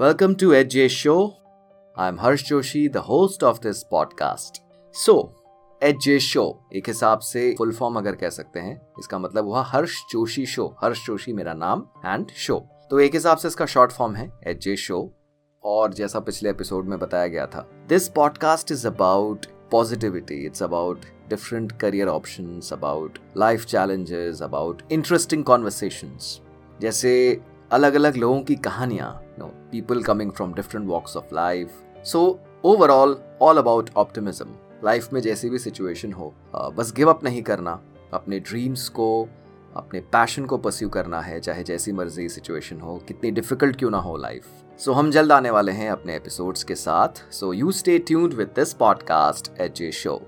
Welcome to Edge Show. I'm Harsh Joshi, the host of this podcast. So, H show एक हिसाब से full form अगर कह सकते हैं इसका मतलब हुआ हर्ष जोशी शो हर्ष जोशी मेरा नाम एंड शो तो एक हिसाब से इसका शॉर्ट फॉर्म है एच शो और जैसा पिछले एपिसोड में बताया गया था this podcast is about positivity it's about different career option about life challenges about interesting conversation जैसे अलग अलग लोगों की कहानियाँ know people coming from different walks of life so overall all about optimism life में जैसी भी सिचुएशन हो बस गिव अप नहीं करना। अपने ड्रीम्स को अपने पैशन को परस्यू करना है चाहे जैसी मर्ज़ी सिचुएशन हो कितनी डिफ़िकल्ट क्यों ना हो लाइफ सो so, हम जल्द आने वाले हैं अपने एपिसोड्स के साथ. So you stay tuned with this podcast H A show